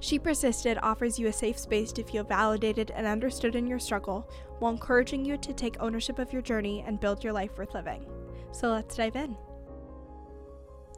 She Persisted offers you a safe space to feel validated and understood in your struggle while encouraging you to take ownership of your journey and build your life worth living. So let's dive in.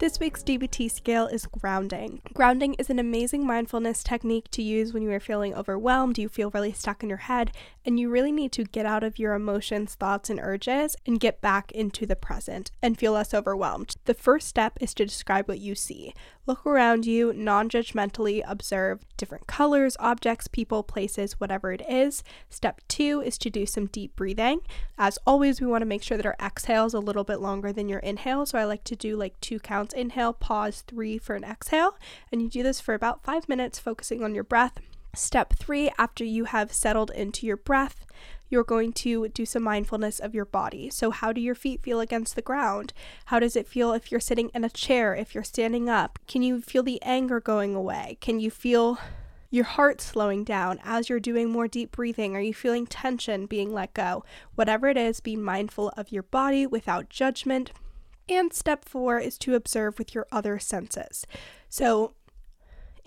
This week's DBT skill is grounding. Grounding is an amazing mindfulness technique to use when you are feeling overwhelmed, you feel really stuck in your head, and you really need to get out of your emotions, thoughts, and urges and get back into the present and feel less overwhelmed. The first step is to describe what you see. Look around you, non judgmentally observe different colors, objects, people, places, whatever it is. Step two is to do some deep breathing. As always, we want to make sure that our exhale is a little bit longer than your inhale. So I like to do like two counts inhale, pause, three for an exhale. And you do this for about five minutes, focusing on your breath. Step three, after you have settled into your breath, you're going to do some mindfulness of your body. So, how do your feet feel against the ground? How does it feel if you're sitting in a chair, if you're standing up? Can you feel the anger going away? Can you feel your heart slowing down as you're doing more deep breathing? Are you feeling tension being let go? Whatever it is, be mindful of your body without judgment. And step four is to observe with your other senses. So,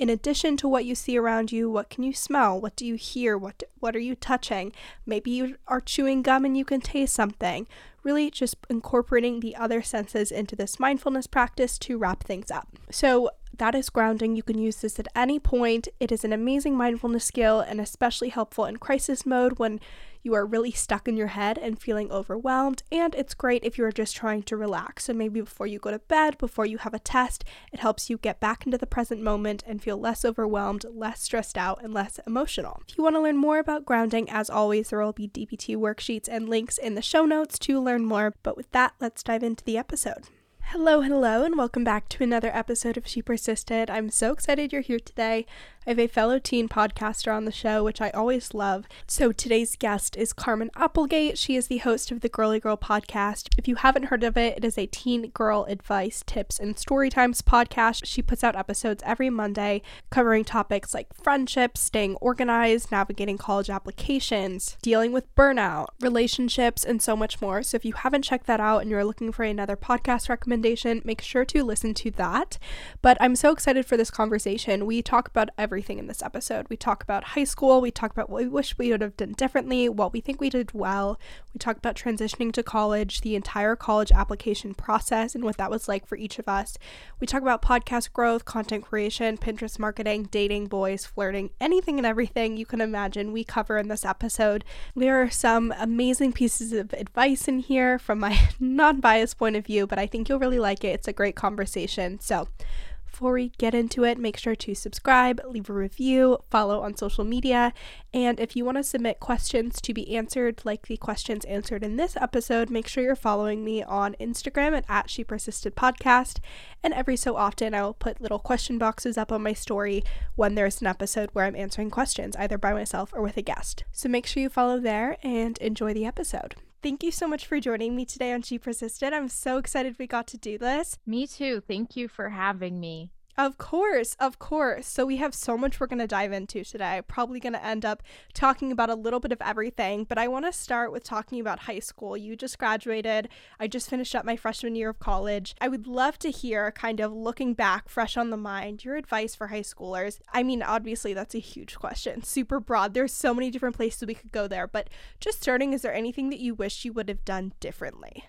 in addition to what you see around you, what can you smell? What do you hear? What what are you touching? Maybe you are chewing gum and you can taste something. Really just incorporating the other senses into this mindfulness practice to wrap things up. So that is grounding. You can use this at any point. It is an amazing mindfulness skill and especially helpful in crisis mode when you are really stuck in your head and feeling overwhelmed. And it's great if you're just trying to relax. So maybe before you go to bed, before you have a test, it helps you get back into the present moment and feel less overwhelmed, less stressed out, and less emotional. If you want to learn more about grounding, as always, there will be DBT worksheets and links in the show notes to learn more. But with that, let's dive into the episode. Hello, hello, and welcome back to another episode of She Persisted. I'm so excited you're here today. I have a fellow teen podcaster on the show, which I always love. So today's guest is Carmen Applegate. She is the host of the Girly Girl podcast. If you haven't heard of it, it is a teen girl advice, tips, and story times podcast. She puts out episodes every Monday covering topics like friendships, staying organized, navigating college applications, dealing with burnout, relationships, and so much more. So if you haven't checked that out and you're looking for another podcast recommendation, make sure to listen to that. But I'm so excited for this conversation. We talk about everything in this episode. We talk about high school, we talk about what we wish we would have done differently, what we think we did well. We talk about transitioning to college, the entire college application process, and what that was like for each of us. We talk about podcast growth, content creation, Pinterest marketing, dating, boys, flirting, anything and everything you can imagine we cover in this episode. There are some amazing pieces of advice in here from my non biased point of view, but I think you'll really like it. It's a great conversation. So, before we get into it, make sure to subscribe, leave a review, follow on social media, and if you want to submit questions to be answered, like the questions answered in this episode, make sure you're following me on Instagram at, at She Persisted Podcast. And every so often, I will put little question boxes up on my story when there's an episode where I'm answering questions, either by myself or with a guest. So make sure you follow there and enjoy the episode. Thank you so much for joining me today on She Persisted. I'm so excited we got to do this. Me too. Thank you for having me. Of course, of course. So we have so much we're going to dive into today. Probably going to end up talking about a little bit of everything, but I want to start with talking about high school. You just graduated. I just finished up my freshman year of college. I would love to hear kind of looking back fresh on the mind, your advice for high schoolers. I mean, obviously that's a huge question. Super broad. There's so many different places we could go there, but just starting, is there anything that you wish you would have done differently?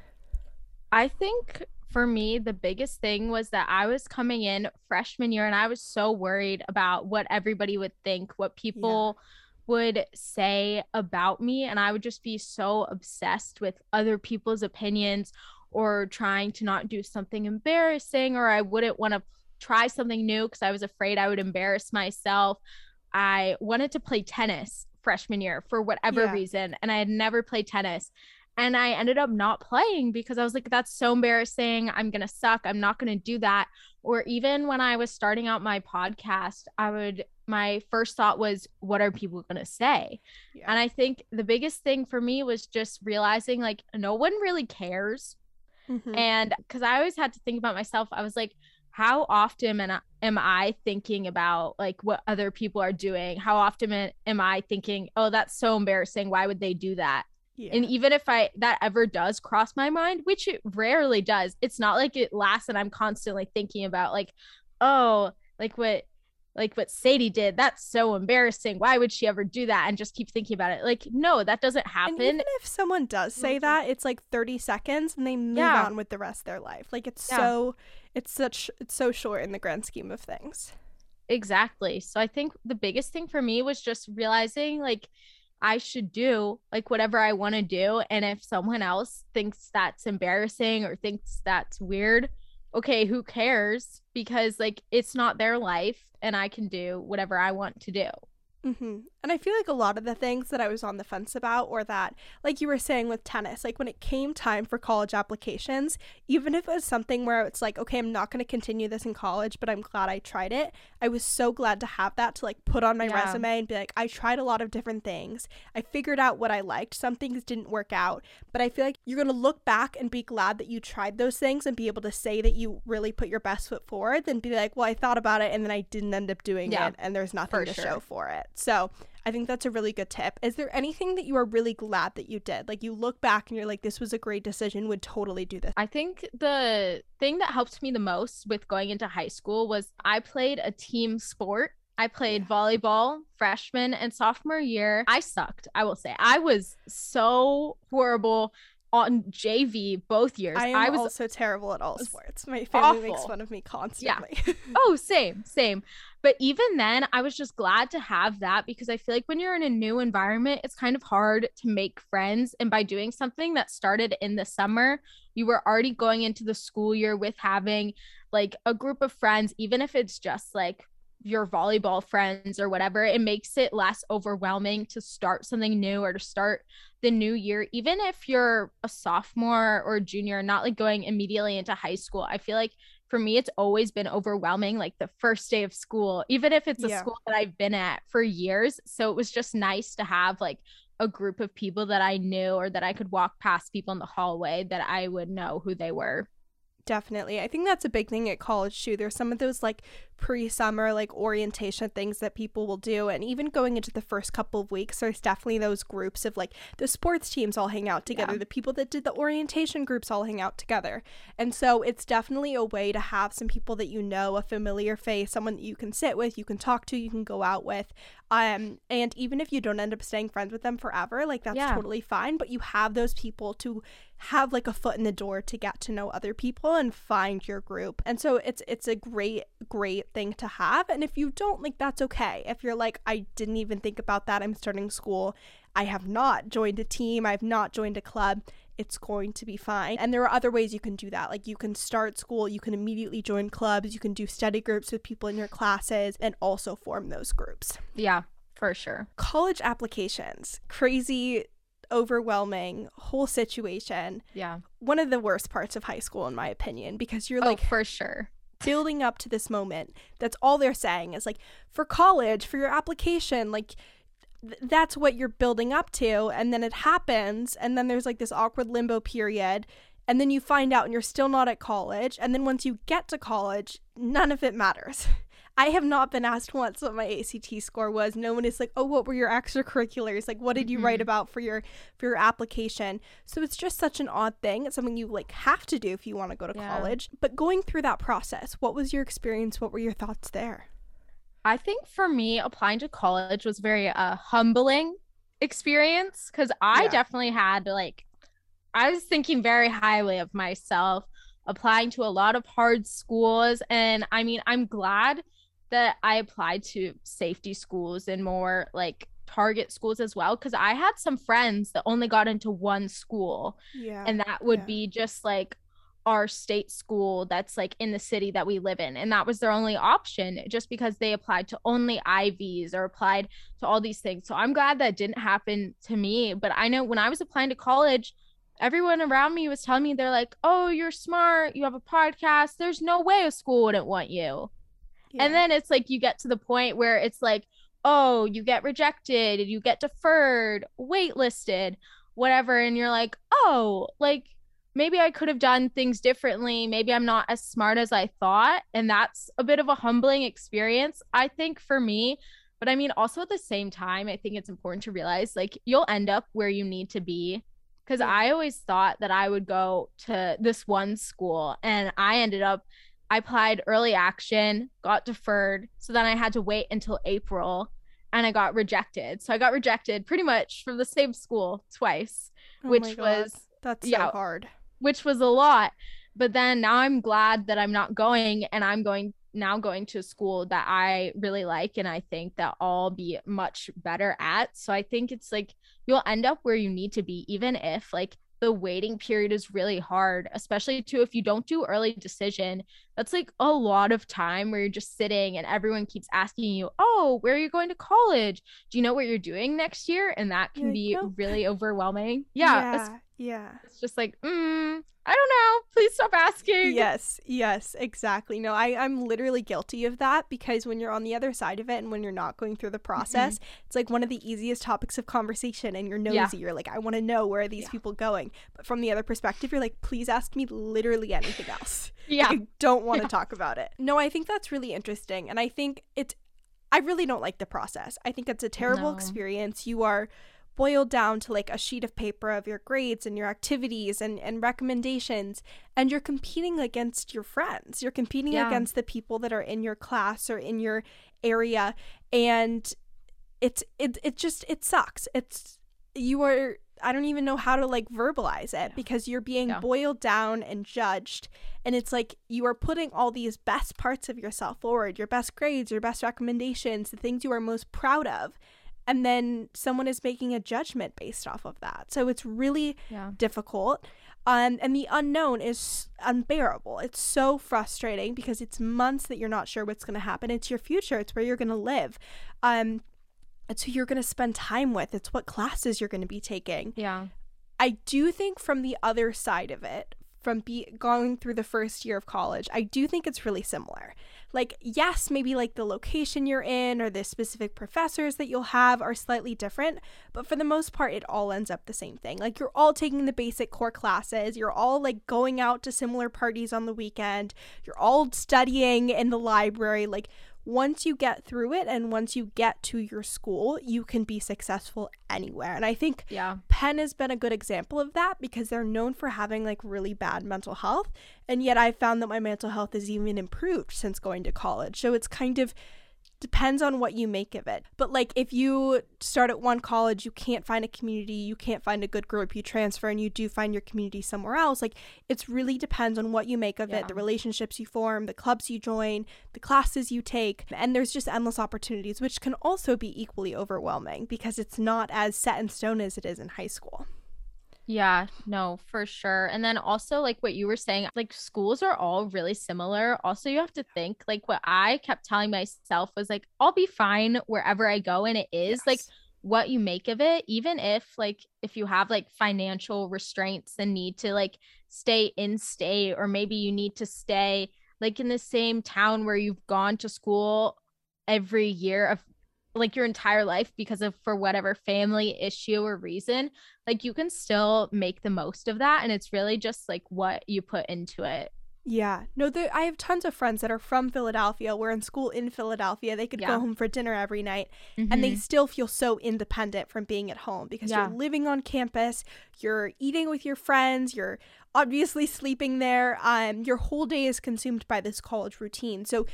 I think for me, the biggest thing was that I was coming in freshman year and I was so worried about what everybody would think, what people yeah. would say about me. And I would just be so obsessed with other people's opinions or trying to not do something embarrassing, or I wouldn't want to try something new because I was afraid I would embarrass myself. I wanted to play tennis freshman year for whatever yeah. reason, and I had never played tennis. And I ended up not playing because I was like, that's so embarrassing. I'm going to suck. I'm not going to do that. Or even when I was starting out my podcast, I would my first thought was what are people going to say yeah. and i think the biggest thing for me was just realizing like no one really cares mm-hmm. and because i always had to think about myself i was like how often am I, am I thinking about like what other people are doing how often am i thinking oh that's so embarrassing why would they do that yeah. And even if I that ever does cross my mind, which it rarely does, it's not like it lasts and I'm constantly thinking about like, oh, like what like what Sadie did, that's so embarrassing. Why would she ever do that? And just keep thinking about it. Like, no, that doesn't happen. And even if someone does say mm-hmm. that, it's like 30 seconds and they move yeah. on with the rest of their life. Like it's yeah. so it's such it's so short in the grand scheme of things. Exactly. So I think the biggest thing for me was just realizing like I should do like whatever I want to do. And if someone else thinks that's embarrassing or thinks that's weird, okay, who cares? Because like it's not their life and I can do whatever I want to do. Mm-hmm. And I feel like a lot of the things that I was on the fence about, or that, like you were saying with tennis, like when it came time for college applications, even if it was something where it's like, okay, I'm not going to continue this in college, but I'm glad I tried it, I was so glad to have that to like put on my yeah. resume and be like, I tried a lot of different things. I figured out what I liked. Some things didn't work out, but I feel like you're going to look back and be glad that you tried those things and be able to say that you really put your best foot forward than be like, well, I thought about it and then I didn't end up doing yeah, it and there's nothing to sure. show for it. So, I think that's a really good tip. Is there anything that you are really glad that you did? Like you look back and you're like, this was a great decision, would totally do this. I think the thing that helped me the most with going into high school was I played a team sport. I played volleyball freshman and sophomore year. I sucked, I will say. I was so horrible on JV both years. I, I was also terrible at all sports. My family awful. makes fun of me constantly. Yeah. oh, same, same. But even then, I was just glad to have that because I feel like when you're in a new environment, it's kind of hard to make friends. And by doing something that started in the summer, you were already going into the school year with having like a group of friends, even if it's just like your volleyball friends or whatever, it makes it less overwhelming to start something new or to start the new year. Even if you're a sophomore or a junior, not like going immediately into high school, I feel like for me, it's always been overwhelming, like the first day of school, even if it's a yeah. school that I've been at for years. So it was just nice to have like a group of people that I knew or that I could walk past people in the hallway that I would know who they were. Definitely. I think that's a big thing at college too. There's some of those like pre-summer like orientation things that people will do and even going into the first couple of weeks there's definitely those groups of like the sports teams all hang out together, yeah. the people that did the orientation groups all hang out together. And so it's definitely a way to have some people that you know, a familiar face, someone that you can sit with, you can talk to, you can go out with. Um and even if you don't end up staying friends with them forever, like that's yeah. totally fine, but you have those people to have like a foot in the door to get to know other people and find your group. And so it's it's a great great thing to have. And if you don't, like that's okay. If you're like I didn't even think about that, I'm starting school, I have not joined a team, I've not joined a club, it's going to be fine. And there are other ways you can do that. Like you can start school, you can immediately join clubs, you can do study groups with people in your classes and also form those groups. Yeah, for sure. College applications. Crazy overwhelming whole situation. Yeah. One of the worst parts of high school, in my opinion, because you're oh, like, for sure. Building up to this moment. That's all they're saying is like, for college, for your application, like, th- that's what you're building up to. And then it happens. And then there's like this awkward limbo period. And then you find out and you're still not at college. And then once you get to college, none of it matters. I have not been asked once what my ACT score was. No one is like, "Oh, what were your extracurriculars? Like, what did you mm-hmm. write about for your for your application?" So it's just such an odd thing. It's something you like have to do if you want to go to yeah. college. But going through that process, what was your experience? What were your thoughts there? I think for me, applying to college was very uh, humbling experience because I yeah. definitely had like I was thinking very highly of myself applying to a lot of hard schools and I mean I'm glad that I applied to safety schools and more like target schools as well because I had some friends that only got into one school. Yeah. And that would yeah. be just like our state school that's like in the city that we live in. And that was their only option just because they applied to only Ivies or applied to all these things. So I'm glad that didn't happen to me. But I know when I was applying to college, everyone around me was telling me they're like, oh, you're smart. You have a podcast. There's no way a school wouldn't want you. Yeah. And then it's like you get to the point where it's like, oh, you get rejected, you get deferred, waitlisted, whatever. And you're like, oh, like maybe I could have done things differently. Maybe I'm not as smart as I thought. And that's a bit of a humbling experience, I think, for me. But I mean, also at the same time, I think it's important to realize like you'll end up where you need to be. Cause. I always thought that I would go to this one school and I ended up, I applied early action, got deferred. So then I had to wait until April and I got rejected. So I got rejected pretty much from the same school twice, oh which was that's so hard which was a lot. But then now I'm glad that I'm not going and I'm going now going to a school that I really like and I think that I'll be much better at. So I think it's like you'll end up where you need to be, even if like the waiting period is really hard, especially too if you don't do early decision. That's like a lot of time where you're just sitting and everyone keeps asking you, "Oh, where are you going to college? Do you know what you're doing next year?" And that can be nope. really overwhelming. Yeah, yeah, yeah. It's just like, mm, I don't know. Please stop asking. Yes, yes, exactly. No, I, I'm literally guilty of that because when you're on the other side of it and when you're not going through the process, mm-hmm. it's like one of the easiest topics of conversation and you're nosy. Yeah. You're like, I want to know where are these yeah. people going? But from the other perspective, you're like, please ask me literally anything else. yeah. I don't want to yeah. talk about it. No, I think that's really interesting. And I think it's, I really don't like the process. I think it's a terrible no. experience. You are boiled down to like a sheet of paper of your grades and your activities and, and recommendations and you're competing against your friends you're competing yeah. against the people that are in your class or in your area and it's it, it just it sucks it's you are I don't even know how to like verbalize it yeah. because you're being yeah. boiled down and judged. And it's like you are putting all these best parts of yourself forward your best grades, your best recommendations, the things you are most proud of and then someone is making a judgment based off of that. So it's really yeah. difficult. Um, and the unknown is unbearable. It's so frustrating because it's months that you're not sure what's going to happen. It's your future. It's where you're going to live. Um, it's who you're going to spend time with. It's what classes you're going to be taking. Yeah. I do think from the other side of it, from be going through the first year of college, I do think it's really similar. Like, yes, maybe like the location you're in or the specific professors that you'll have are slightly different, but for the most part, it all ends up the same thing. Like, you're all taking the basic core classes, you're all like going out to similar parties on the weekend, you're all studying in the library. Like, once you get through it and once you get to your school, you can be successful anywhere. And I think yeah. Penn has been a good example of that because they're known for having like really bad mental health. And yet I found that my mental health has even improved since going to college. So it's kind of depends on what you make of it. But like if you start at one college, you can't find a community, you can't find a good group, you transfer and you do find your community somewhere else. Like it's really depends on what you make of yeah. it, the relationships you form, the clubs you join, the classes you take, and there's just endless opportunities which can also be equally overwhelming because it's not as set in stone as it is in high school. Yeah, no, for sure. And then also, like what you were saying, like schools are all really similar. Also, you have to think, like, what I kept telling myself was, like, I'll be fine wherever I go. And it is yes. like what you make of it, even if, like, if you have like financial restraints and need to, like, stay in state, or maybe you need to stay, like, in the same town where you've gone to school every year of like your entire life because of for whatever family issue or reason like you can still make the most of that and it's really just like what you put into it yeah no there, i have tons of friends that are from philadelphia we're in school in philadelphia they could yeah. go home for dinner every night mm-hmm. and they mm-hmm. still feel so independent from being at home because yeah. you're living on campus you're eating with your friends you're obviously sleeping there um your whole day is consumed by this college routine so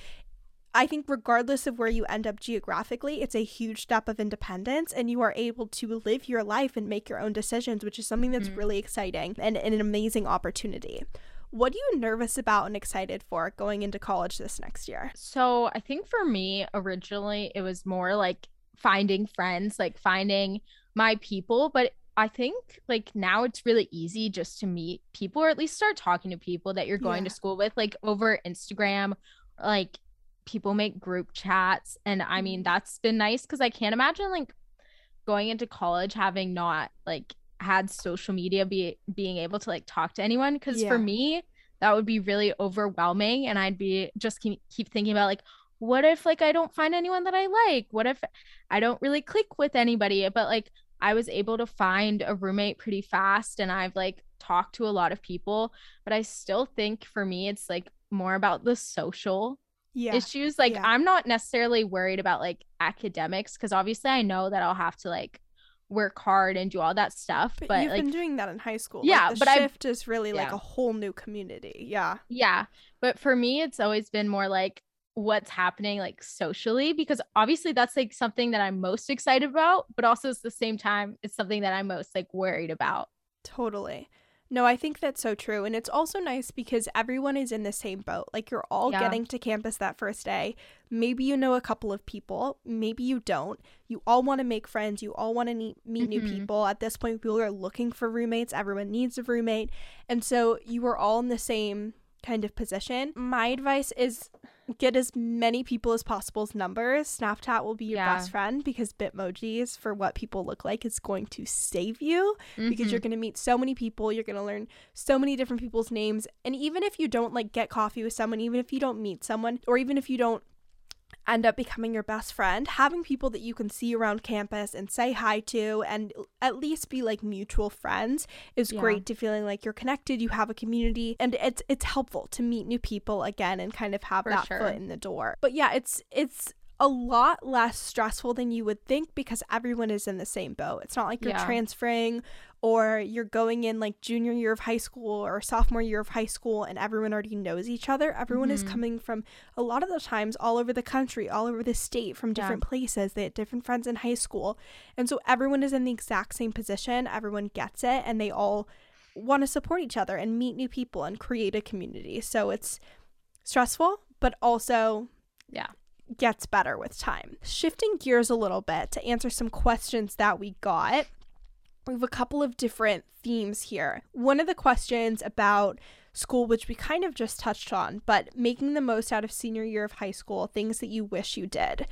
I think, regardless of where you end up geographically, it's a huge step of independence, and you are able to live your life and make your own decisions, which is something that's mm-hmm. really exciting and, and an amazing opportunity. What are you nervous about and excited for going into college this next year? So, I think for me, originally, it was more like finding friends, like finding my people, but I think like now it's really easy just to meet people or at least start talking to people that you're going yeah. to school with, like over Instagram, like people make group chats and i mean mm-hmm. that's been nice because i can't imagine like going into college having not like had social media be being able to like talk to anyone because yeah. for me that would be really overwhelming and i'd be just keep, keep thinking about like what if like I don't find anyone that I like? What if I don't really click with anybody? But like I was able to find a roommate pretty fast and I've like talked to a lot of people, but I still think for me it's like more about the social yeah. issues. Like yeah. I'm not necessarily worried about like academics because obviously I know that I'll have to like work hard and do all that stuff. But, but you've like, been doing that in high school. Yeah, like, but shift I've, is really yeah. like a whole new community. Yeah. Yeah. But for me, it's always been more like what's happening like socially because obviously that's like something that I'm most excited about, but also at the same time, it's something that I'm most like worried about. Totally. No, I think that's so true. And it's also nice because everyone is in the same boat. Like you're all yeah. getting to campus that first day. Maybe you know a couple of people, maybe you don't. You all want to make friends, you all want to meet, meet mm-hmm. new people. At this point, people are looking for roommates, everyone needs a roommate. And so you are all in the same kind of position. My advice is get as many people as possible's numbers. Snapchat will be your yeah. best friend because Bitmojis for what people look like is going to save you mm-hmm. because you're mm-hmm. going to meet so many people. You're going to learn so many different people's names. And even if you don't like get coffee with someone, even if you don't meet someone, or even if you don't end up becoming your best friend, having people that you can see around campus and say hi to and at least be like mutual friends is yeah. great to feeling like you're connected, you have a community and it's it's helpful to meet new people again and kind of have For that sure. foot in the door. But yeah, it's it's a lot less stressful than you would think because everyone is in the same boat. It's not like you're yeah. transferring or you're going in like junior year of high school or sophomore year of high school and everyone already knows each other. Everyone mm-hmm. is coming from a lot of the times all over the country, all over the state from different yeah. places. They had different friends in high school. And so everyone is in the exact same position. Everyone gets it and they all want to support each other and meet new people and create a community. So it's stressful, but also yeah gets better with time. Shifting gears a little bit to answer some questions that we got. We have a couple of different themes here. One of the questions about school, which we kind of just touched on, but making the most out of senior year of high school, things that you wish you did.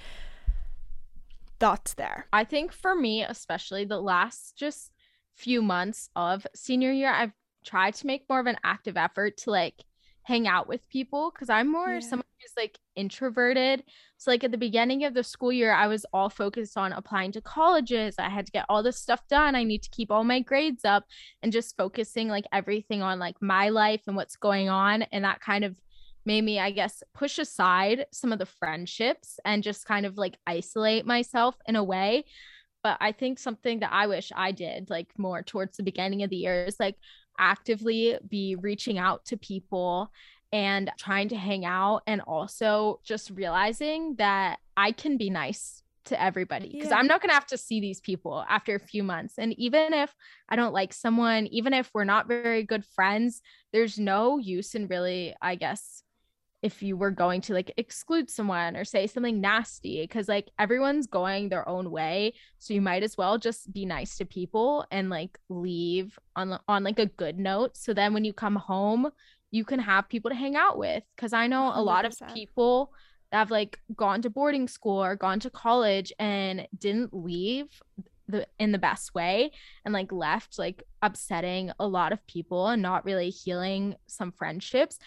Thoughts there? I think for me, especially the last just few months of senior year, I've tried to make more of an active effort to like hang out with people because I'm more yeah. someone like introverted. So like at the beginning of the school year, I was all focused on applying to colleges. I had to get all this stuff done. I need to keep all my grades up and just focusing like everything on like my life and what's going on. And that kind of made me, I guess, push aside some of the friendships and just kind of like isolate myself in a way but I think something that I wish I did like more towards the beginning of the year is like actively be reaching out to people and trying to hang out and also just realizing that I can be nice to everybody because yeah. I'm not going to have to see these people after a few months. And even if I don't like someone, even if we're not very good friends, there's no use in really, I guess, if you were going to like exclude someone or say something nasty because like everyone's going their own way so you might as well just be nice to people and like leave on on like a good note so then when you come home you can have people to hang out with because i know 100%. a lot of people that have like gone to boarding school or gone to college and didn't leave the in the best way and like left like upsetting a lot of people and not really healing some friendships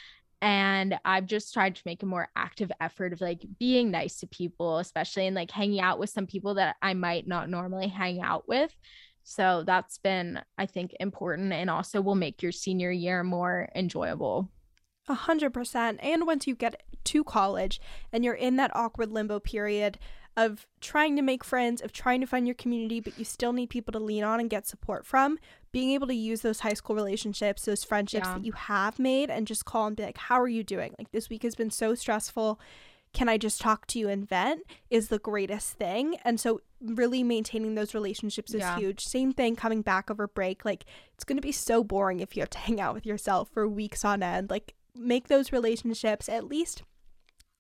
and i've just tried to make a more active effort of like being nice to people especially and like hanging out with some people that i might not normally hang out with so that's been i think important and also will make your senior year more enjoyable a hundred percent and once you get to college and you're in that awkward limbo period of trying to make friends, of trying to find your community, but you still need people to lean on and get support from, being able to use those high school relationships, those friendships yeah. that you have made, and just call and be like, How are you doing? Like, this week has been so stressful. Can I just talk to you and vent? Is the greatest thing. And so, really maintaining those relationships is yeah. huge. Same thing coming back over break. Like, it's going to be so boring if you have to hang out with yourself for weeks on end. Like, make those relationships at least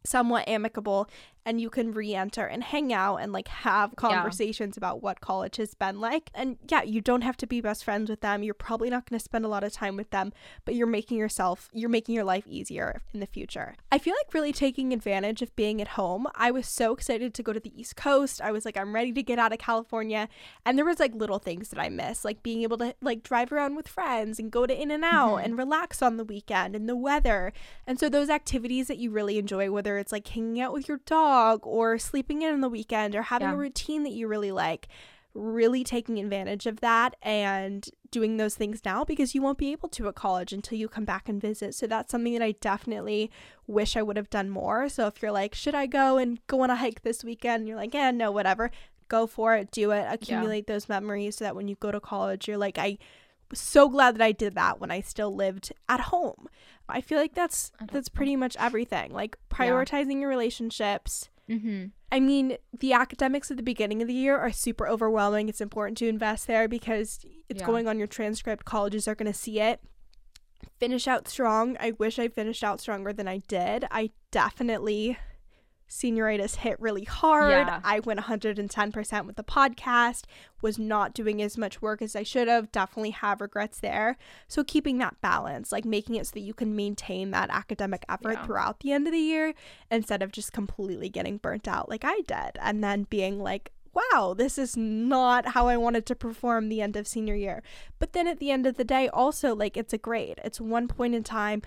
somewhat amicable and you can re-enter and hang out and like have conversations yeah. about what college has been like. And yeah, you don't have to be best friends with them. You're probably not going to spend a lot of time with them, but you're making yourself you're making your life easier in the future. I feel like really taking advantage of being at home. I was so excited to go to the East Coast. I was like I'm ready to get out of California, and there was like little things that I miss, like being able to like drive around with friends and go to In-N-Out mm-hmm. and relax on the weekend and the weather. And so those activities that you really enjoy whether it's like hanging out with your dog or sleeping in on the weekend or having yeah. a routine that you really like really taking advantage of that and doing those things now because you won't be able to at college until you come back and visit. So that's something that I definitely wish I would have done more. So if you're like, should I go and go on a hike this weekend? And you're like, yeah, no, whatever. Go for it, do it, accumulate yeah. those memories so that when you go to college, you're like, I was so glad that I did that when I still lived at home. I feel like that's that's pretty much everything. Like prioritizing yeah. your relationships. Mm-hmm. I mean, the academics at the beginning of the year are super overwhelming. It's important to invest there because it's yeah. going on your transcript. Colleges are going to see it. Finish out strong. I wish I finished out stronger than I did. I definitely senioritis hit really hard. Yeah. I went 110% with the podcast, was not doing as much work as I should have. Definitely have regrets there. So, keeping that balance, like making it so that you can maintain that academic effort yeah. throughout the end of the year instead of just completely getting burnt out like I did and then being like, wow, this is not how I wanted to perform the end of senior year. But then at the end of the day, also, like, it's a grade, it's one point in time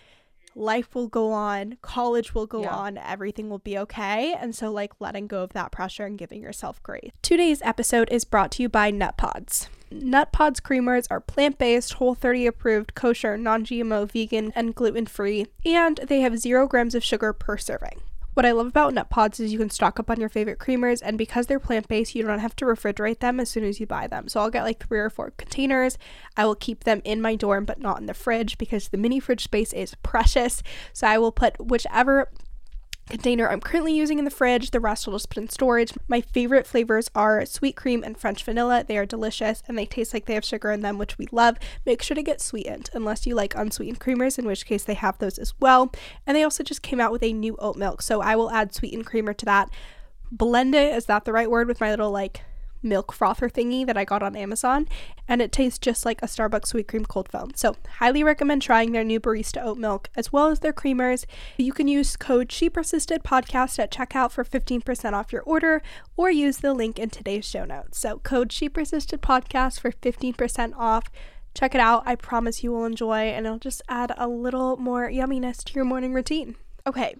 life will go on, college will go yeah. on, everything will be okay. And so, like, letting go of that pressure and giving yourself grace. Today's episode is brought to you by Nutpods. Nut Pods creamers are plant based, whole 30 approved, kosher, non GMO, vegan, and gluten free, and they have zero grams of sugar per serving. What I love about Nutpods is you can stock up on your favorite creamers, and because they're plant based, you don't have to refrigerate them as soon as you buy them. So I'll get like three or four containers. I will keep them in my dorm, but not in the fridge because the mini fridge space is precious. So I will put whichever container I'm currently using in the fridge. The rest will just put in storage. My favorite flavors are sweet cream and French vanilla. They are delicious and they taste like they have sugar in them, which we love. Make sure to get sweetened unless you like unsweetened creamers, in which case they have those as well. And they also just came out with a new oat milk, so I will add sweetened creamer to that. Blend it, is that the right word? With my little like milk frother thingy that I got on Amazon, and it tastes just like a Starbucks sweet cream cold foam. So, highly recommend trying their new barista oat milk as well as their creamers. You can use code She Persisted Podcast at checkout for 15% off your order, or use the link in today's show notes. So, code She Persisted Podcast for 15% off. Check it out. I promise you will enjoy, and it'll just add a little more yumminess to your morning routine. Okay,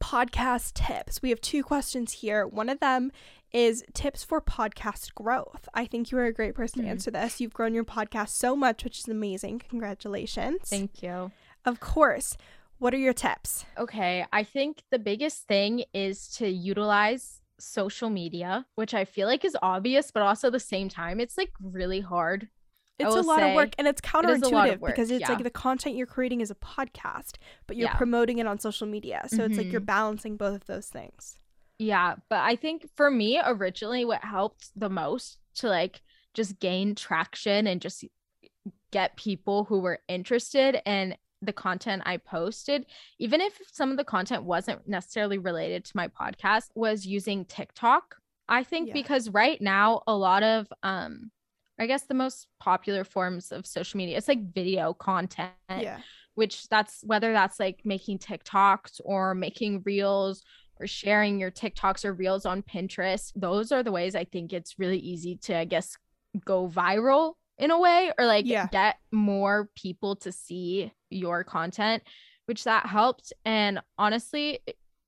podcast tips. We have two questions here. One of them is tips for podcast growth. I think you are a great person mm-hmm. to answer this. You've grown your podcast so much, which is amazing. Congratulations. Thank you. Of course. What are your tips? Okay. I think the biggest thing is to utilize social media, which I feel like is obvious, but also at the same time, it's like really hard. It's a lot of work and it's counterintuitive it because it's yeah. like the content you're creating is a podcast, but you're yeah. promoting it on social media. So mm-hmm. it's like you're mm-hmm. balancing both of those things. Yeah, but I think for me originally what helped the most to like just gain traction and just get people who were interested in the content I posted, even if some of the content wasn't necessarily related to my podcast, was using TikTok. I think yeah. because right now a lot of um I guess the most popular forms of social media it's like video content. Yeah. Which that's whether that's like making TikToks or making reels or sharing your TikToks or reels on Pinterest. Those are the ways I think it's really easy to, I guess, go viral in a way or like yeah. get more people to see your content, which that helped. And honestly,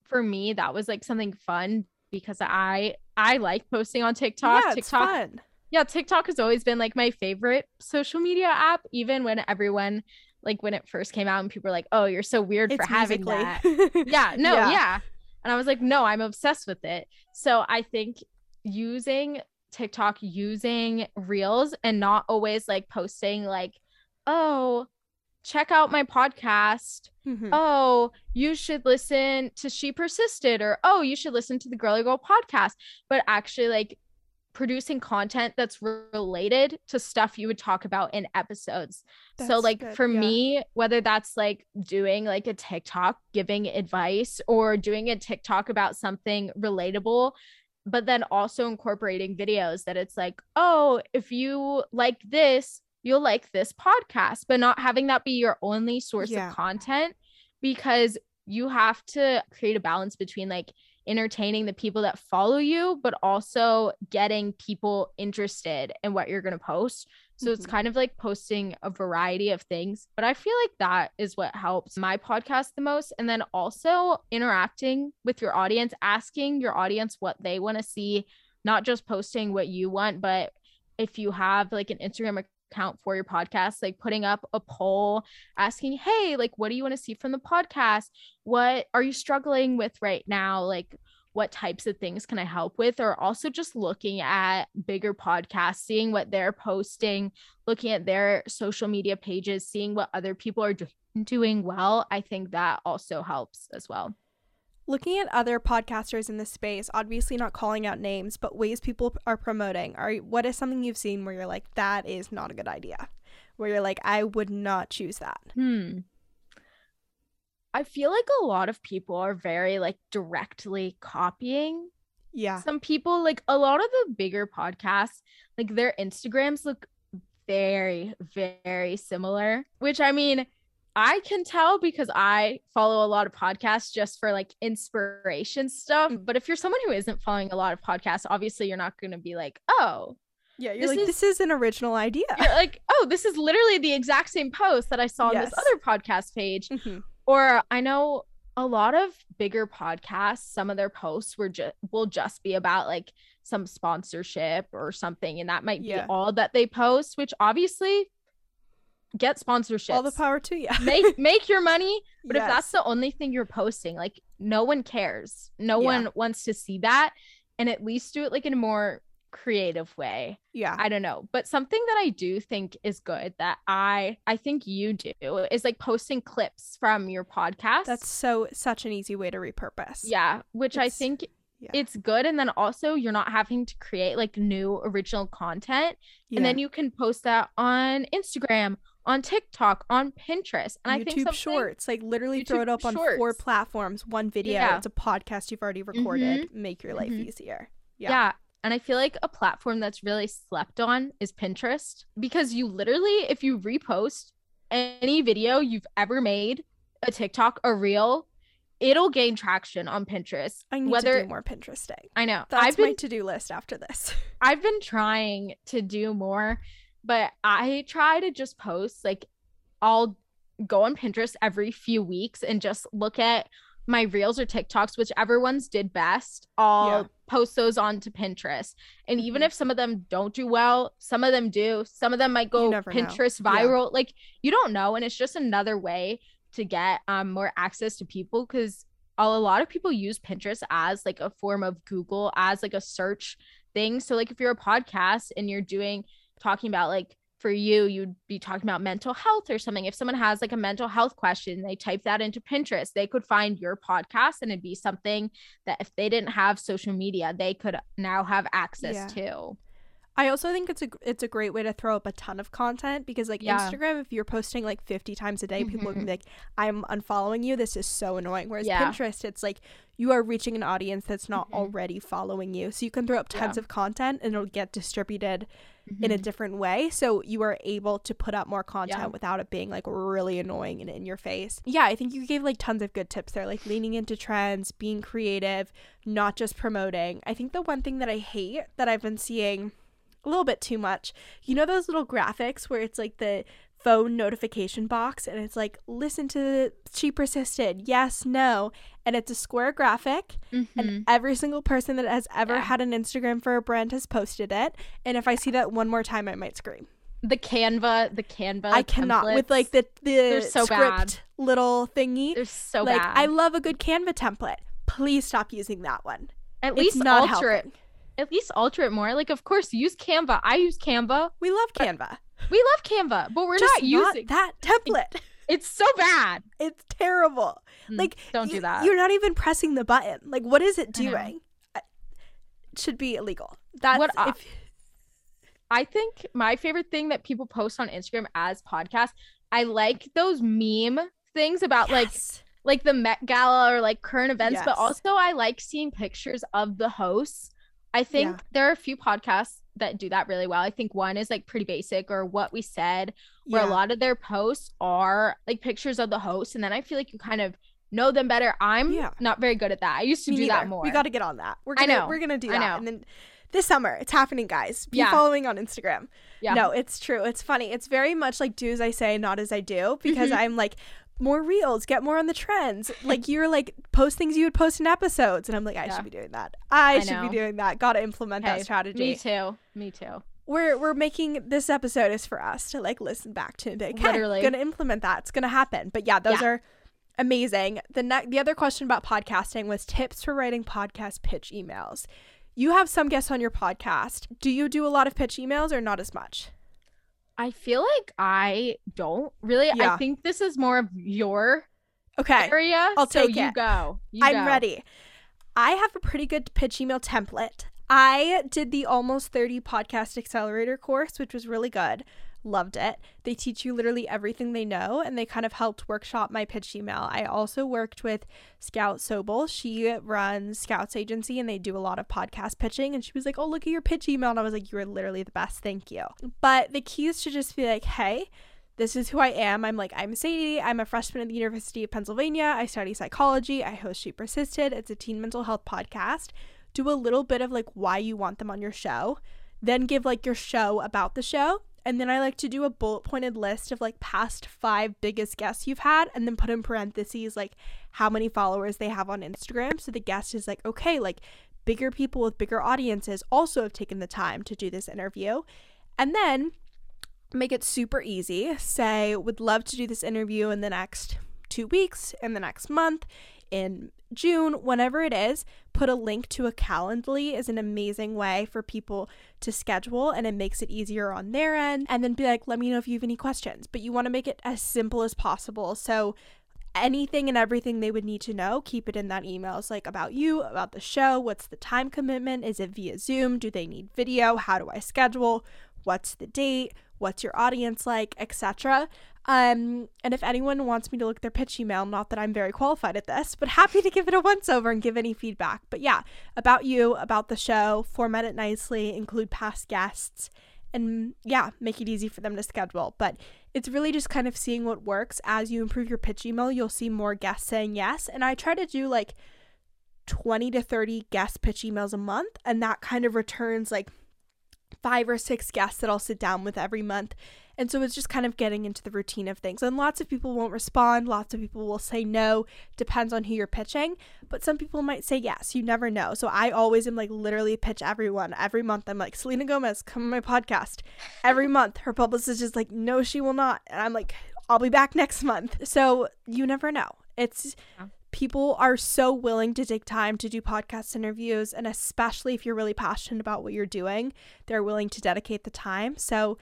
for me, that was like something fun because I I like posting on TikTok. Yeah, TikTok. fun. Yeah, TikTok has always been like my favorite social media app, even when everyone like when it first came out and people were like, "Oh, you're so weird it's for having that." yeah, no, yeah. yeah. And I was like, no, I'm obsessed with it. So I think using TikTok, using reels and not always like posting like, oh, check out my podcast. Mm-hmm. Oh, you should listen to She Persisted or oh, you should listen to the Girly Girl podcast. But actually like producing content that's related to stuff you would talk about in episodes. so like good, for yeah. me, whether that's like doing like a TikTok giving advice or doing a TikTok about something relatable, but then also incorporating videos that it's like, "Oh, if you like this, you'll like this podcast," but not having that be your only source Yeah. of content because you have to create a balance between like entertaining the people that follow you, but also getting people interested in what you're going to post. So it's Mhm. kind of like posting a variety of things. But I feel like that is what helps my podcast the most. And then also interacting with your audience, asking your audience what they want to see, not just posting what you want, but if you have like an Instagram account for your podcast, like putting up a poll asking, hey, like, what do you want to see from the podcast? What are you struggling with right now? Like, what types of things can I help with? Or also just looking at bigger podcasts, seeing what they're posting, looking at their social media pages, seeing what other people are do- doing well. I think that also helps as well. Looking at other podcasters in this space, obviously not calling out names, but ways people are promoting. Are what is something you've seen where you're like, that is not a good idea? Where you're like, I would not choose that. Hmm. I feel like a lot of people are very like directly copying Yeah. some people like a lot of the bigger podcasts like their instagrams look very very similar which i mean i can tell because i follow a lot of podcasts just for like inspiration stuff Mm. but if you're someone who isn't following a lot of podcasts obviously you're not going to be like oh Yeah, you're This like, is- this is an original idea. you're like oh this is literally the exact same post that i saw on Yes. this other podcast page Mhm. or I know a lot of bigger podcasts, some of their posts were just will just be about like some sponsorship or something, and that might be Yeah. all that they post, which obviously get sponsorships. All the power to you. make make your money, but if that's the only thing you're posting, like no one cares. No Yeah. one wants to see that. And at least do it like in a more creative way. yeah. I don't know, but something that I do think is good that I I think you do is like posting clips from your podcast. That's so such an easy way to repurpose. yeah, which I think yeah. it's good and then also you're not having to create like new original content and then you can post that on Instagram, on TikTok, on Pinterest. And I YouTube think something, shorts, like literally throw it up on four platforms, one video. Yeah. It's a podcast you've already recorded. Make your life Mhm. easier. Yeah. Yeah. And I feel like a platform that's really slept on is Pinterest because you literally, if you repost any video you've ever made, a TikTok, a reel, it'll gain traction on Pinterest. I need Whether to do more Pinteresting. I know That's I've my to-do list after this. I've been trying to do more, but I try to just post like I'll go on Pinterest every few weeks and just look at my reels or TikToks, whichever ones did best. I'll Yeah. post those onto Pinterest. And even Mhm. if some of them don't do well, some of them do. Some of them might go never know. Pinterest Yeah. viral. Like you don't know. And it's just another way to get um more access to people because a lot of people use Pinterest as like a form of Google, as like a search thing. So like if you're a podcast and you're doing talking about like for you, you'd be talking about mental health or something. If someone has like a mental health question, they type that into Pinterest, they could find your podcast and it'd be something that if they didn't have social media, they could now have access Yeah. to. I also think it's a it's a great way to throw up a ton of content because like Yeah. Instagram, if you're posting like 50 times a day, people can be like, "I'm unfollowing you. This is so annoying." Whereas Yeah. Pinterest, it's like you are reaching an audience that's not Mhm. already following you, so you can throw up tons Yeah. of content and it'll get distributed in a different way. So you are able to put up more content without it being like really annoying and in your face. Yeah, I think you gave like tons of good tips there, like leaning into trends, being creative, not just promoting. I think the one thing that I hate that I've been seeing a little bit too much, you know, those little graphics where it's like the phone notification box and it's like, listen to she persisted, yes, no. And it's a square graphic Mhm. and every single person that has ever Yeah. had an Instagram for a brand has posted it. And if I see that one more time, I might scream. the Canva, the Canva. I cannot with like the the so script bad. little thingy. they're so like bad. I love a good Canva template. Please stop using that one. At It's least not alter helping. it. At least alter it more. Like, of course, use Canva. I use Canva. We love Canva. We love Canva, but we're Just not using. that template. It's so bad. It's terrible. Mm, Like don't do that. You're not even pressing the button. Like what is it doing? It should be illegal. That's What I- if I think my favorite thing that people post on Instagram as podcasts, I like those meme things about like Yes. like the Met Gala or like current events, but also I like seeing pictures of the hosts. I think Yeah. there are a few podcasts that do that really well. I think one is like pretty basic or what we said, where Yeah. a lot of their posts are like pictures of the host, and then I feel like you kind of know them better. I'm Yeah. not very good at that. I used to Me do that more. We got to get on that. We're I gonna know. we're gonna do I that. know. And then this summer, it's happening, guys. Be Yeah. following on Instagram. Yeah. No, it's true. It's funny. It's very much like do as I say, not as I do, because Mhm. I'm like more reels, get more on the trends. Like you're like post things you would post in episodes, and I'm like I Yeah. should be doing that. I, I should know. be doing that. Got to implement Hey, that strategy. Me too. Me too. We're we're making this episode is for us to like listen back to and be like, hey, Literally. gonna implement that. It's gonna happen. But yeah, those Yeah. are amazing. The ne- the other question about podcasting was tips for writing podcast pitch emails. You have some guests on your podcast. Do you do a lot of pitch emails or not as much? I feel like I don't really. Yeah. I think this is more of your Okay. area. I'll so take you it. go. You I'm go. ready. I have a pretty good pitch email template. I did the Almost 30 Podcast Accelerator course, which was really good. Loved it. They teach you literally everything they know, and they kind of helped workshop my pitch email. I also worked with Scout Sobel. She runs Scout's agency, and they do a lot of podcast pitching. And she was like, Oh, look at your pitch email. And I was like, You are literally the best. Thank you. But the key is to just be like, Hey, this is who I am. I'm like, I'm Sadie. I'm a freshman at the University of Pennsylvania. I study psychology. I host She Persisted. It's a teen mental health podcast. Do a little bit of like why you want them on your show, then give like your show about the show. And then I like to do a bullet pointed list of like past five biggest guests you've had, and then put in parentheses like how many followers they have on Instagram. So the guest is like, okay, like bigger people with bigger audiences also have taken the time to do this interview. And then make it super easy. Say, would love to do this interview in the next two weeks, in the next month, in June, whenever it is. Put a link to a Calendly is an amazing way for people to schedule and it makes it easier on their end. And then be like, let me know if you have any questions. But you want to make it as simple as possible. So anything and everything they would need to know, keep it in that email. It's like about you, about the show, what's the time commitment? Is it via Zoom? Do they need video? How do I schedule? What's the date? What's your audience like, etc. Um, and if anyone wants me to look their pitch email, not that I'm very qualified at this, but happy to give it a once over and give any feedback. But yeah, about you, about the show, format it nicely, include past guests, and yeah, make it easy for them to schedule. But it's really just kind of seeing what works. As you improve your pitch email, you'll see more guests saying yes. And I try to do like 20 to 30 guest pitch emails a month, and that kind of returns like five or six guests that I'll sit down with every month. And so it's just kind of getting into the routine of things. And lots of people won't respond, lots of people will say no, depends on who you're pitching. But some people might say yes, you never know. So I always am like literally pitch everyone. Every month I'm like, Selena Gomez, come on my podcast. Every month her publicist is like, no, she will not. And I'm like, I'll be back next month. So you never know. It's people are so willing to take time to do podcast interviews and especially if you're really passionate about what you're doing they're willing to dedicate the time so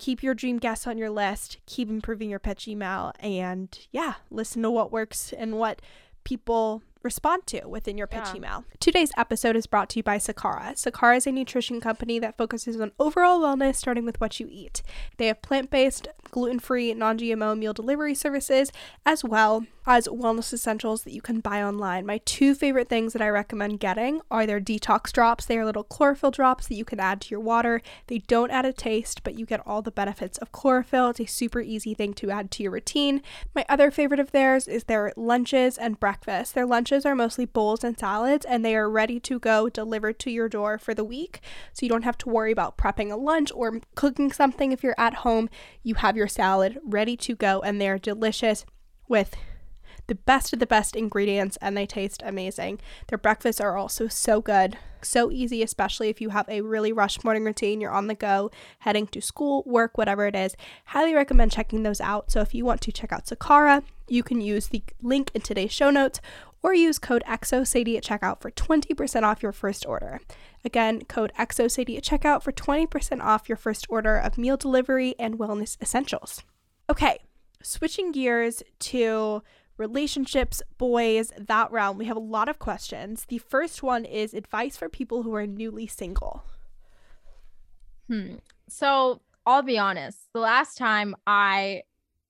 keep your dream guests on your list keep improving your pitch email and yeah listen to what works and what people respond to within your pitch Yeah. email. Today's episode is brought to you by Sakara. Sakara is a nutrition company that focuses on overall wellness starting with what you eat. They have plant-based, gluten-free, non-GMO meal delivery services as well as wellness essentials that you can buy online. My two favorite things that I recommend getting are their detox drops. They are little chlorophyll drops that you can add to your water. They don't add a taste, but you get all the benefits of chlorophyll. It's a super easy thing to add to your routine. My other favorite of theirs is their lunches and breakfast. Their lunches are mostly bowls and salads, and they are ready to go delivered to your door for the week. So you don't have to worry about prepping a lunch or cooking something if you're at home. You have your salad ready to go, and they're delicious with the best of the best ingredients and they taste amazing. Their breakfasts are also so good, so easy, especially if you have a really rushed morning routine, you're on the go, heading to school, work, whatever it is. Highly recommend checking those out. So if you want to check out Sakara, you can use the link in today's show notes or use code XOSADIE at checkout for 20% off your first order. Again, code XOSADIE at checkout for 20% off your first order of meal delivery and wellness essentials. Okay, switching gears to relationships, boys, that realm, we have a lot of questions. The first one is advice for people who are newly single. Hmm. So I'll be honest. The last time I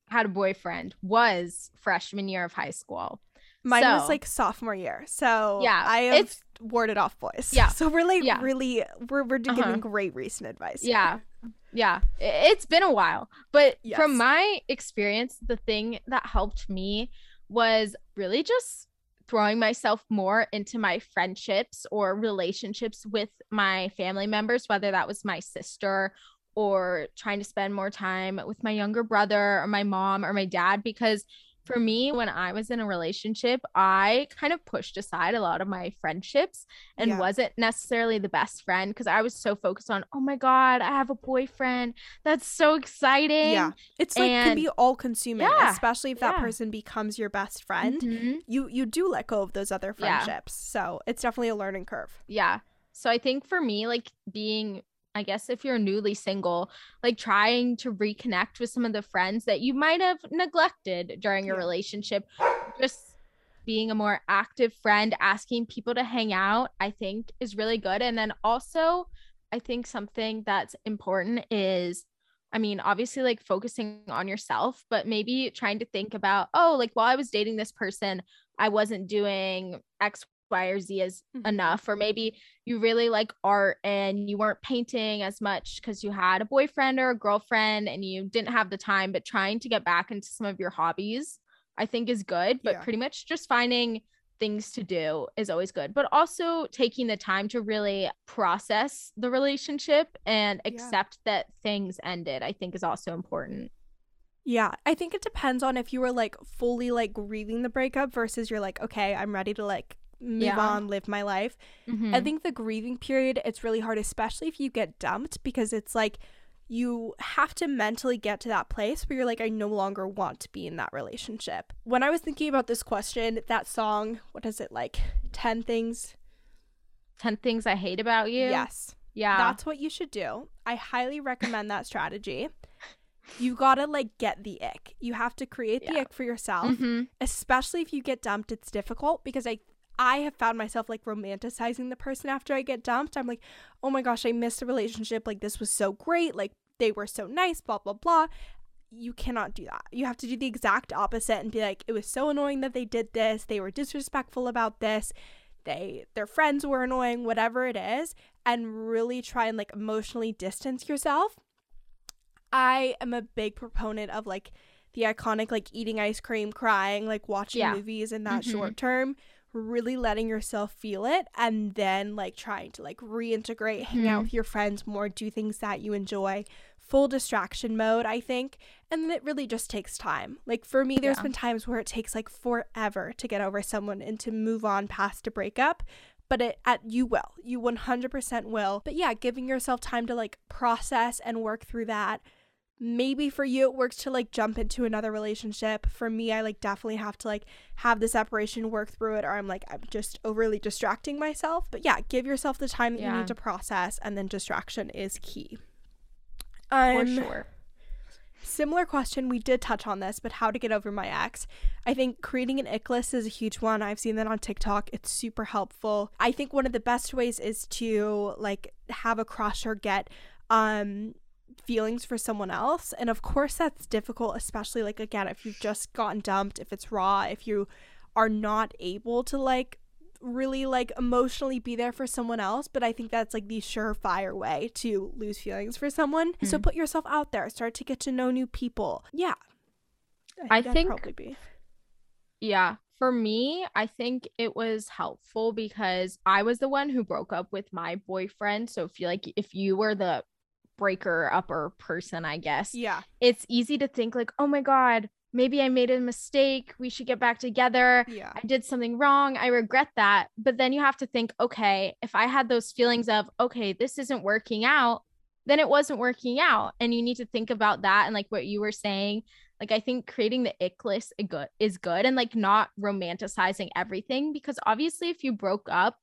had a boyfriend was freshman year of high school. Mine So- was like sophomore year. So Yeah, I have it's- warded off boys. Yeah. So we're like Yeah. really we're we're Uh-huh. giving great recent advice. here. Yeah. Yeah. It's been a while. But Yes. from my experience, the thing that helped me was really just throwing myself more into my friendships or relationships with my family members, whether that was my sister or trying to spend more time with my younger brother or my mom or my dad. Because for me, when I was in a relationship, I kind of pushed aside a lot of my friendships and Yeah. wasn't necessarily the best friend because I was so focused on, oh my God, I have a boyfriend. That's so exciting. Yeah. It's like can be all consuming, Yeah, especially if that yeah. person becomes your best friend. Mhm. You you do let go of those other friendships. So it's definitely a learning curve. Yeah. So I think for me, like being, I guess if you're newly single, like trying to reconnect with some of the friends that you might have neglected during your relationship, just being a more active friend, asking people to hang out, I think is really good. And then also, I think something that's important is I mean, obviously, like focusing on yourself, but maybe trying to think about, oh, like while I was dating this person, I wasn't doing X, Y, or Z as Mhm. enough. Or maybe you really like art and you weren't painting as much because you had a boyfriend or a girlfriend and you didn't have the time, but trying to get back into some of your hobbies, I think is good. But Yeah. pretty much just finding things to do is always good, but also taking the time to really process the relationship and Yeah. accept that things ended, I think is also important. Yeah, I think it depends on if you were like fully like grieving the breakup versus you're like, okay, I'm ready to like move Yeah. on, live my life. I Mhm. think the grieving period it's really hard especially if you get dumped because it's like you have to mentally get to that place where you're like I no longer want to be in that relationship. When I was thinking about this question, that song, what is it like 10 things? 10 things I hate about you. Yes. Yeah. That's what you should do. I highly recommend that strategy. You got to like get the ick. You have to create the Yeah. ick for yourself. Mhm. especially if you get dumped it's difficult because i i have found myself like romanticizing the person after i get dumped. I'm like oh my gosh i missed the relationship. Like this was so great. Like they were so nice blah blah blah. You cannot do that. You have to do the exact opposite and be like it was so annoying that they did this. They were disrespectful about this. They their friends were annoying whatever it is and really try and like emotionally distance yourself. I am a big proponent of like the iconic like eating ice cream, crying, like watching Yeah. movies in that Mhm. short term, really letting yourself feel it and then like trying to like reintegrate, hang out Mhm. with your friends more, do things that you enjoy. Full distraction mode, I think. And then it really just takes time. Like for me, there's Yeah. been times where it takes like forever to get over someone and to move on past a breakup. But it at you will. You 100% will. But yeah, giving yourself time to like process and work through that maybe for you it works to like jump into another relationship. For me i like definitely have to like have the separation work through it or i'm like i'm just overly distracting myself. But yeah give yourself the time that you need to process and then distraction is key. For um sure. similar question we did touch on this but how to get over my ex. I think creating an ick list is a huge one. I've seen that on tiktok. It's super helpful. I think one of the best ways is to like have a crush or get um feelings for someone else and of course that's difficult especially like again if you've just gotten dumped if it's raw if you are not able to like really like emotionally be there for someone else but i think that's like the surefire way to lose feelings for someone so Mhm. put yourself out there start to get to know new people yeah I that'd think- probably be Yeah. For me, I think it was helpful because I was the one who broke up with my boyfriend. So if you like if you were the breaker upper person, I guess, yeah it's easy to think like, oh my God, maybe I made a mistake. We should get back together. yeah I did something wrong. I regret that. But then you have to think, okay, if I had those feelings of, okay, this isn't working out, then it wasn't working out. And you need to think about that. And like what you were saying, like I think creating the ick list is good, is good and like not romanticizing everything because obviously if you broke up,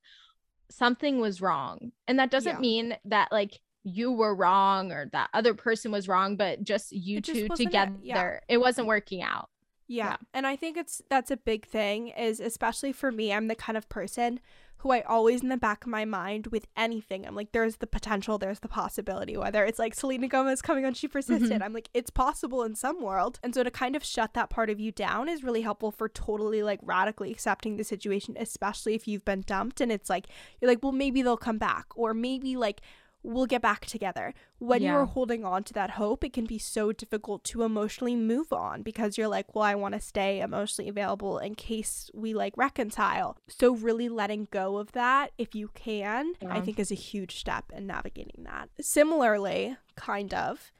something was wrong. And that doesn't Yeah. mean that like you were wrong or that other person was wrong, but just you just two wasn't it. together, Yeah. it wasn't working out. Yeah. Yeah. And I think it's that's a big thing is especially for me, I'm the kind of person who I always in the back of my mind with anything, I'm like, there's the potential, there's the possibility. Whether it's like Selena Gomez coming on She Persisted, mm-hmm. I'm like, it's possible in some world. And so to kind of shut that part of you down is really helpful for totally like radically accepting the situation, especially if you've been dumped and it's like, you're like, well, maybe they'll come back, or maybe like, we'll get back together. When yeah. you're holding on to that hope, it can be so difficult to emotionally move on because you're like, well, I want to stay emotionally available in case we like reconcile. So, really letting go of that, if you can, yeah. I think is a huge step in navigating that. Similarly, kind of,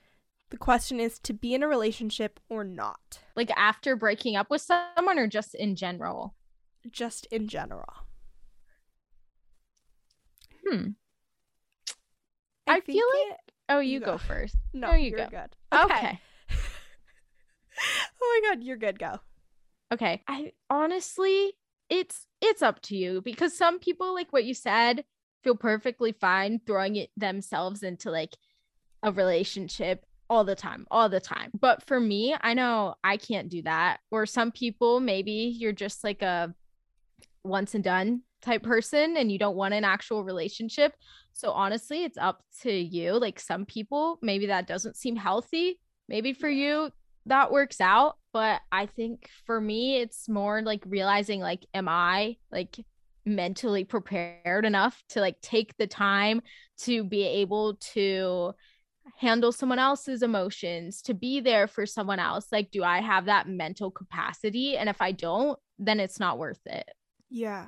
the question is to be in a relationship or not. Like after breaking up with someone or just in general? Just in general. Hmm. I, I feel like. It, oh, you, go. go. first. No, you go. Good. Okay. okay. oh my god, you're good. Go. Okay. I honestly, it's it's up to you because some people, like what you said, feel perfectly fine throwing it themselves into like a relationship all the time, all the time. But for me, I know I can't do that. Or some people, maybe you're just like a once and done type person and you don't want an actual relationship. So honestly, it's up to you. Like some people, maybe that doesn't seem healthy. Maybe for you, that works out. But I think for me, it's more like realizing, like, am I like mentally prepared enough to like take the time to be able to handle someone else's emotions, to be there for someone else? Like, do I have that mental capacity? And if I don't, then it's not worth it. Yeah.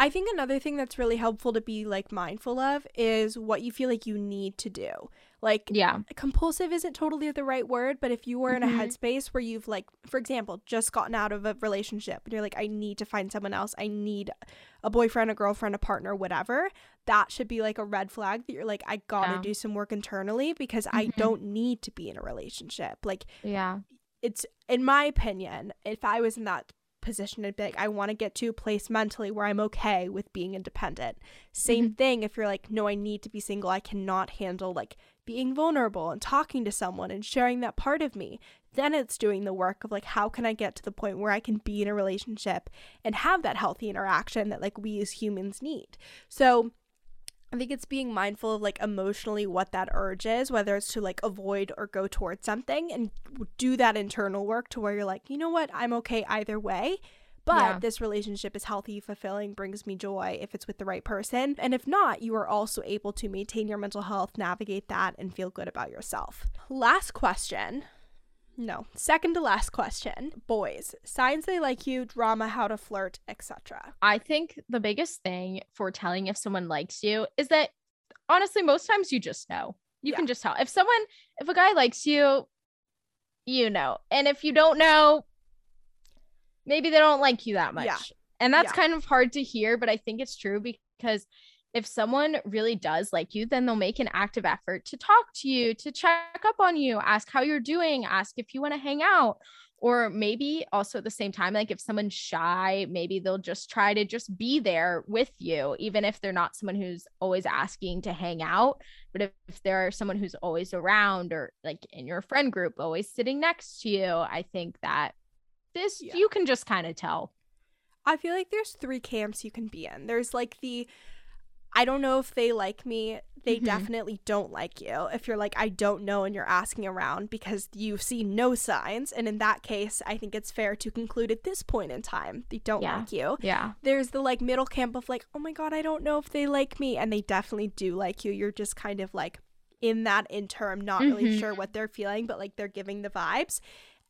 I think another thing that's really helpful to be like mindful of is what you feel like you need to do. Like, yeah, compulsive isn't totally the right word, but if you were in mm-hmm. a headspace where you've, like, for example, just gotten out of a relationship and you're like, I need to find someone else, I need a boyfriend, a girlfriend, a partner, whatever, that should be like a red flag that you're like, I gotta yeah. do some work internally because mm-hmm. I don't need to be in a relationship. Like, yeah, it's in my opinion, if I was in that position to be like, I want to get to a place mentally where I'm okay with being independent. Same mm-hmm. thing if you're like, no, I need to be single. I cannot handle like being vulnerable and talking to someone and sharing that part of me. Then it's doing the work of like, how can I get to the point where I can be in a relationship and have that healthy interaction that like we as humans need. So I think it's being mindful of like emotionally what that urge is, whether it's to like avoid or go towards something and do that internal work to where you're like, you know what, I'm okay either way. But yeah. this relationship is healthy, fulfilling, brings me joy if it's with the right person. And if not, you are also able to maintain your mental health, navigate that, and feel good about yourself. Last question no. Second to last question. Boys, signs they like you, drama, how to flirt, etc. I think the biggest thing for telling if someone likes you is that honestly, most times you just know. You yeah. can just tell. If someone, if a guy likes you, you know. And if you don't know, maybe they don't like you that much. Yeah. And that's yeah. kind of hard to hear, but I think it's true because if someone really does like you, then they'll make an active effort to talk to you, to check up on you, ask how you're doing, ask if you want to hang out. Or maybe also at the same time, like if someone's shy, maybe they'll just try to just be there with you, even if they're not someone who's always asking to hang out. But if, if they're someone who's always around or like in your friend group, always sitting next to you, I think that this yeah. you can just kind of tell. I feel like there's three camps you can be in. There's like the I don't know if they like me. They mm-hmm. definitely don't like you. If you're like, I don't know, and you're asking around because you see no signs. And in that case, I think it's fair to conclude at this point in time, they don't yeah. like you. Yeah. There's the like middle camp of like, oh my God, I don't know if they like me. And they definitely do like you. You're just kind of like in that interim, not mm-hmm. really sure what they're feeling, but like they're giving the vibes.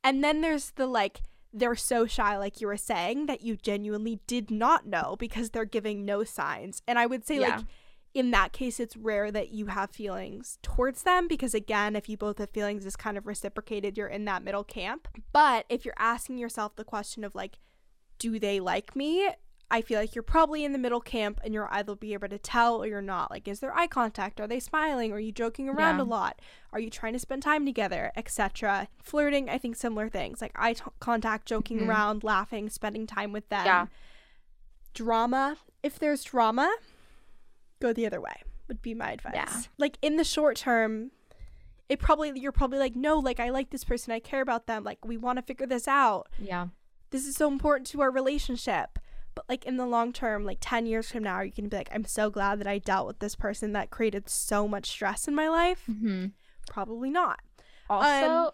And then there's the like, they're so shy, like you were saying, that you genuinely did not know because they're giving no signs. And I would say, yeah. like, in that case, it's rare that you have feelings towards them because, again, if you both have feelings it's kind of reciprocated, you're in that middle camp. But if you're asking yourself the question of, like, do they like me? I feel like you're probably in the middle camp and you'll either be able to tell or you're not. Like, is there eye contact? Are they smiling? Are you joking around yeah. a lot? Are you trying to spend time together, etc.? Flirting, I think similar things like eye t- contact, joking mm-hmm. around, laughing, spending time with them. Yeah. Drama, if there's drama, go the other way would be my advice. Yeah. Like in the short term, it probably you're probably like, no, like I like this person, I care about them, like we want to figure this out. Yeah. This is so important to our relationship but like in the long term, like 10 years from now, you can be like, I'm so glad that I dealt with this person that created so much stress in my life. Mm-hmm. Probably not. Also, Um,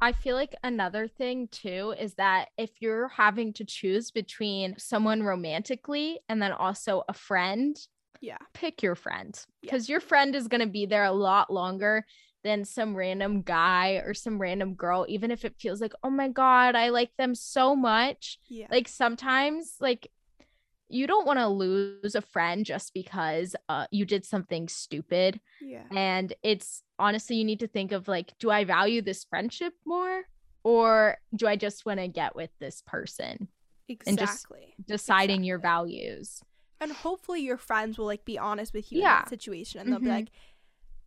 I feel like another thing too is that if you're having to choose between someone romantically and then also a friend, Yeah. pick your friend Yeah. because your friend is going to be there a lot longer than some random guy or some random girl even if it feels like oh my god I like them so much Yeah. like sometimes like you don't want to lose a friend just because uh, you did something stupid yeah. and it's honestly you need to think of like do I value this friendship more or do I just want to get with this person and just Exactly. deciding your values and hopefully your friends will like be honest with you in that situation and they'll be Mhm. like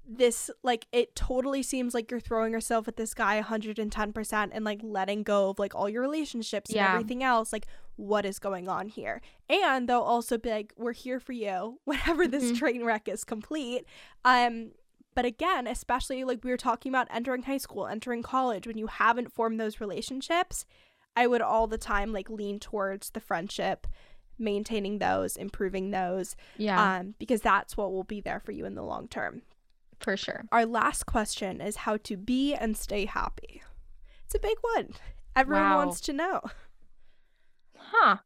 this like it totally seems like you're throwing yourself at this guy 110% and like letting go of like all your relationships Yeah. and everything else like what is going on here and they'll also be like we're here for you whenever this Mhm. train wreck is complete um but again especially like we were talking about entering high school entering college when you haven't formed those relationships i would all the time like lean towards the friendship maintaining those improving those yeah um because that's what will be there for you in the long term for sure our last question is how to be and stay happy it's a big one everyone Wow. wants to know Huh.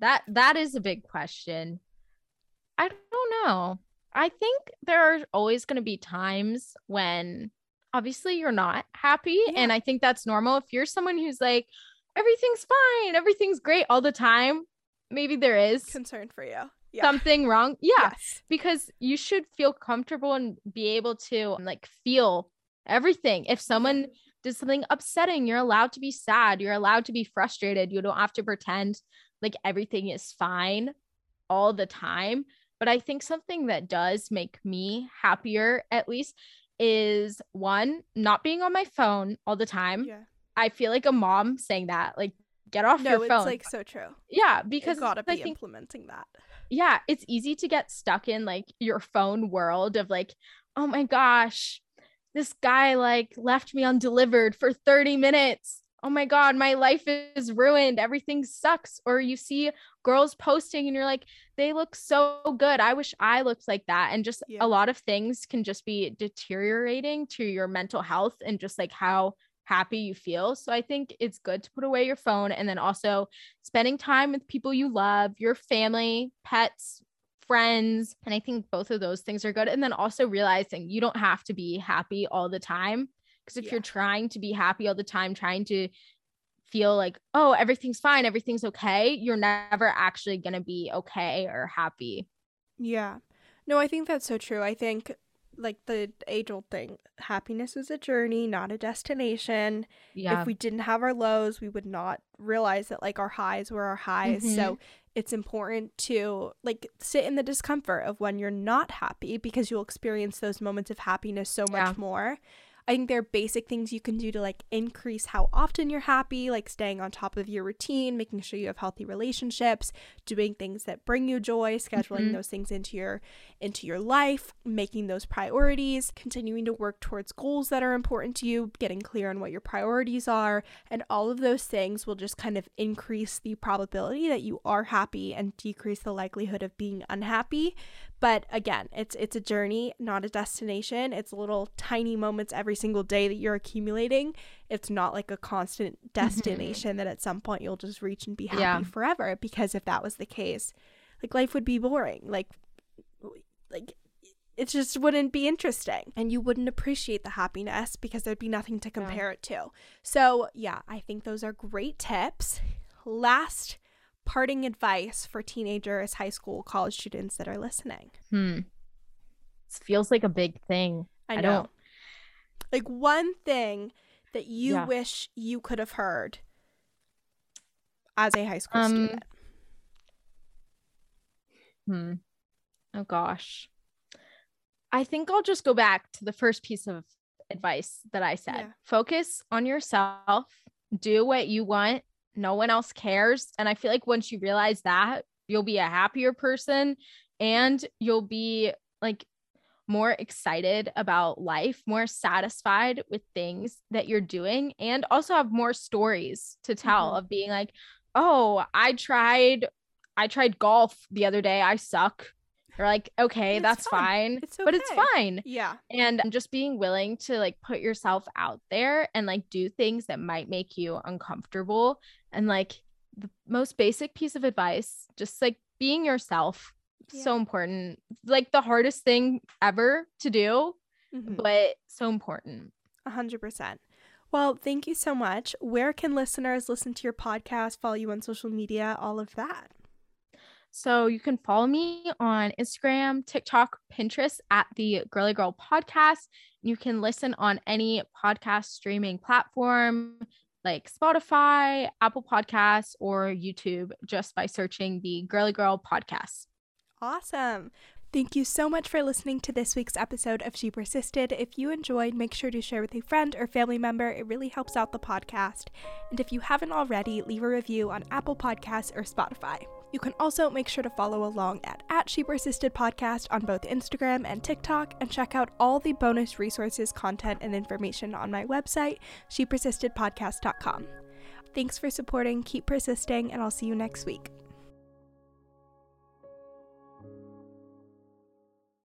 That that is a big question. I don't know. I think there are always going to be times when obviously you're not happy Yeah. and I think that's normal if you're someone who's like everything's fine, everything's great all the time, maybe there is concern for you yeah something wrong. Yeah, yes because you should feel comfortable and be able to like feel everything. If someone did something upsetting, you're allowed to be sad. You're allowed to be frustrated. You don't have to pretend like everything is fine all the time. But I think something that does make me happier, at least, is one, not being on my phone all the time. yeah I feel like a mom saying that, like, get off no your phone. No, it's like so true yeah, because because gotta be think implementing that yeah, it's easy to get stuck in like your phone world of like, oh my gosh, this guy like left me undelivered for 30 minutes. Oh my God, my life is ruined. Everything sucks. Or you see girls posting and you're like, they look so good. I wish I looked like that. And just Yeah. a lot of things can just be deteriorating to your mental health and just like how happy you feel. So I think it's good to put away your phone and then also spending time with people you love, your family, pets, friends. And I think both of those things are good. And then also realizing you don't have to be happy all the time. Because if Yeah. you're trying to be happy all the time, trying to feel like, oh, everything's fine, everything's okay, you're never actually going to be okay or happy. Yeah. No, I think that's so true. I think like the age old thing, happiness is a journey, not a destination. Yeah. If we didn't have our lows, we would not realize that like our highs were our highs. So mm-hmm. it's important to like sit in the discomfort of when you're not happy because you'll experience those moments of happiness so much Yeah. more. I think there are basic things you can do to like increase how often you're happy, like staying on top of your routine, making sure you have healthy relationships, doing things that bring you joy, scheduling Mhm. those things into your into your life, making those priorities, continuing to work towards goals that are important to you, getting clear on what your priorities are, and all of those things will just kind of increase the probability that you are happy and decrease the likelihood of being unhappy. But again, it's it's a journey, not a destination. It's little tiny moments every single day that you're accumulating. It's not like a constant mm-hmm. destination that at some point you'll just reach and be happy Yeah. forever because if that was the case, like life would be boring. Like like it just wouldn't be interesting and you wouldn't appreciate the happiness because there'd be nothing to compare it to. So, yeah, I think those are great tips. Last parting advice for teenagers, high school, college students that are listening. Hmm. This feels like a big thing. I I don't- Like one thing that you Yeah. wish you could have heard as a high school Um, student. Hmm. Oh gosh. I think I'll just go back to the first piece of advice that I said. Yeah. Focus on yourself, do what you want. No one else cares. And I feel like once you realize that, you'll be a happier person and you'll be like more excited about life, more satisfied with things that you're doing, and also have more stories to tell Mhm. of being like, oh, I tried I tried golf the other day. I suck. You're like, okay, It's that's fun. fine. It's But it's fine. Yeah. And just being willing to like put yourself out there and like do things that might make you uncomfortable. And like the most basic piece of advice, just like being yourself, so important. Like the hardest thing ever to do, Mhm. but so important. A hundred percent. Well, thank you so much. Where can listeners listen to your podcast, follow you on social media, all of that? So you can follow me on Instagram, TikTok, Pinterest at the Girly Girl Podcast. You can listen on any podcast streaming platform like Spotify, Apple Podcasts, or YouTube just by searching the Girly Girl Podcast. Awesome. Thank you so much for listening to this week's episode of She Persisted. If you enjoyed, make sure to share with a friend or family member. It really helps out the podcast. And if you haven't already, leave a review on Apple Podcasts or Spotify. You can also make sure to follow along at, at She Persisted Podcast on both Instagram and TikTok and check out all the bonus resources, content, and information on my website, shepersistedpodcast.com. Thanks for supporting, keep persisting, and I'll see you next week.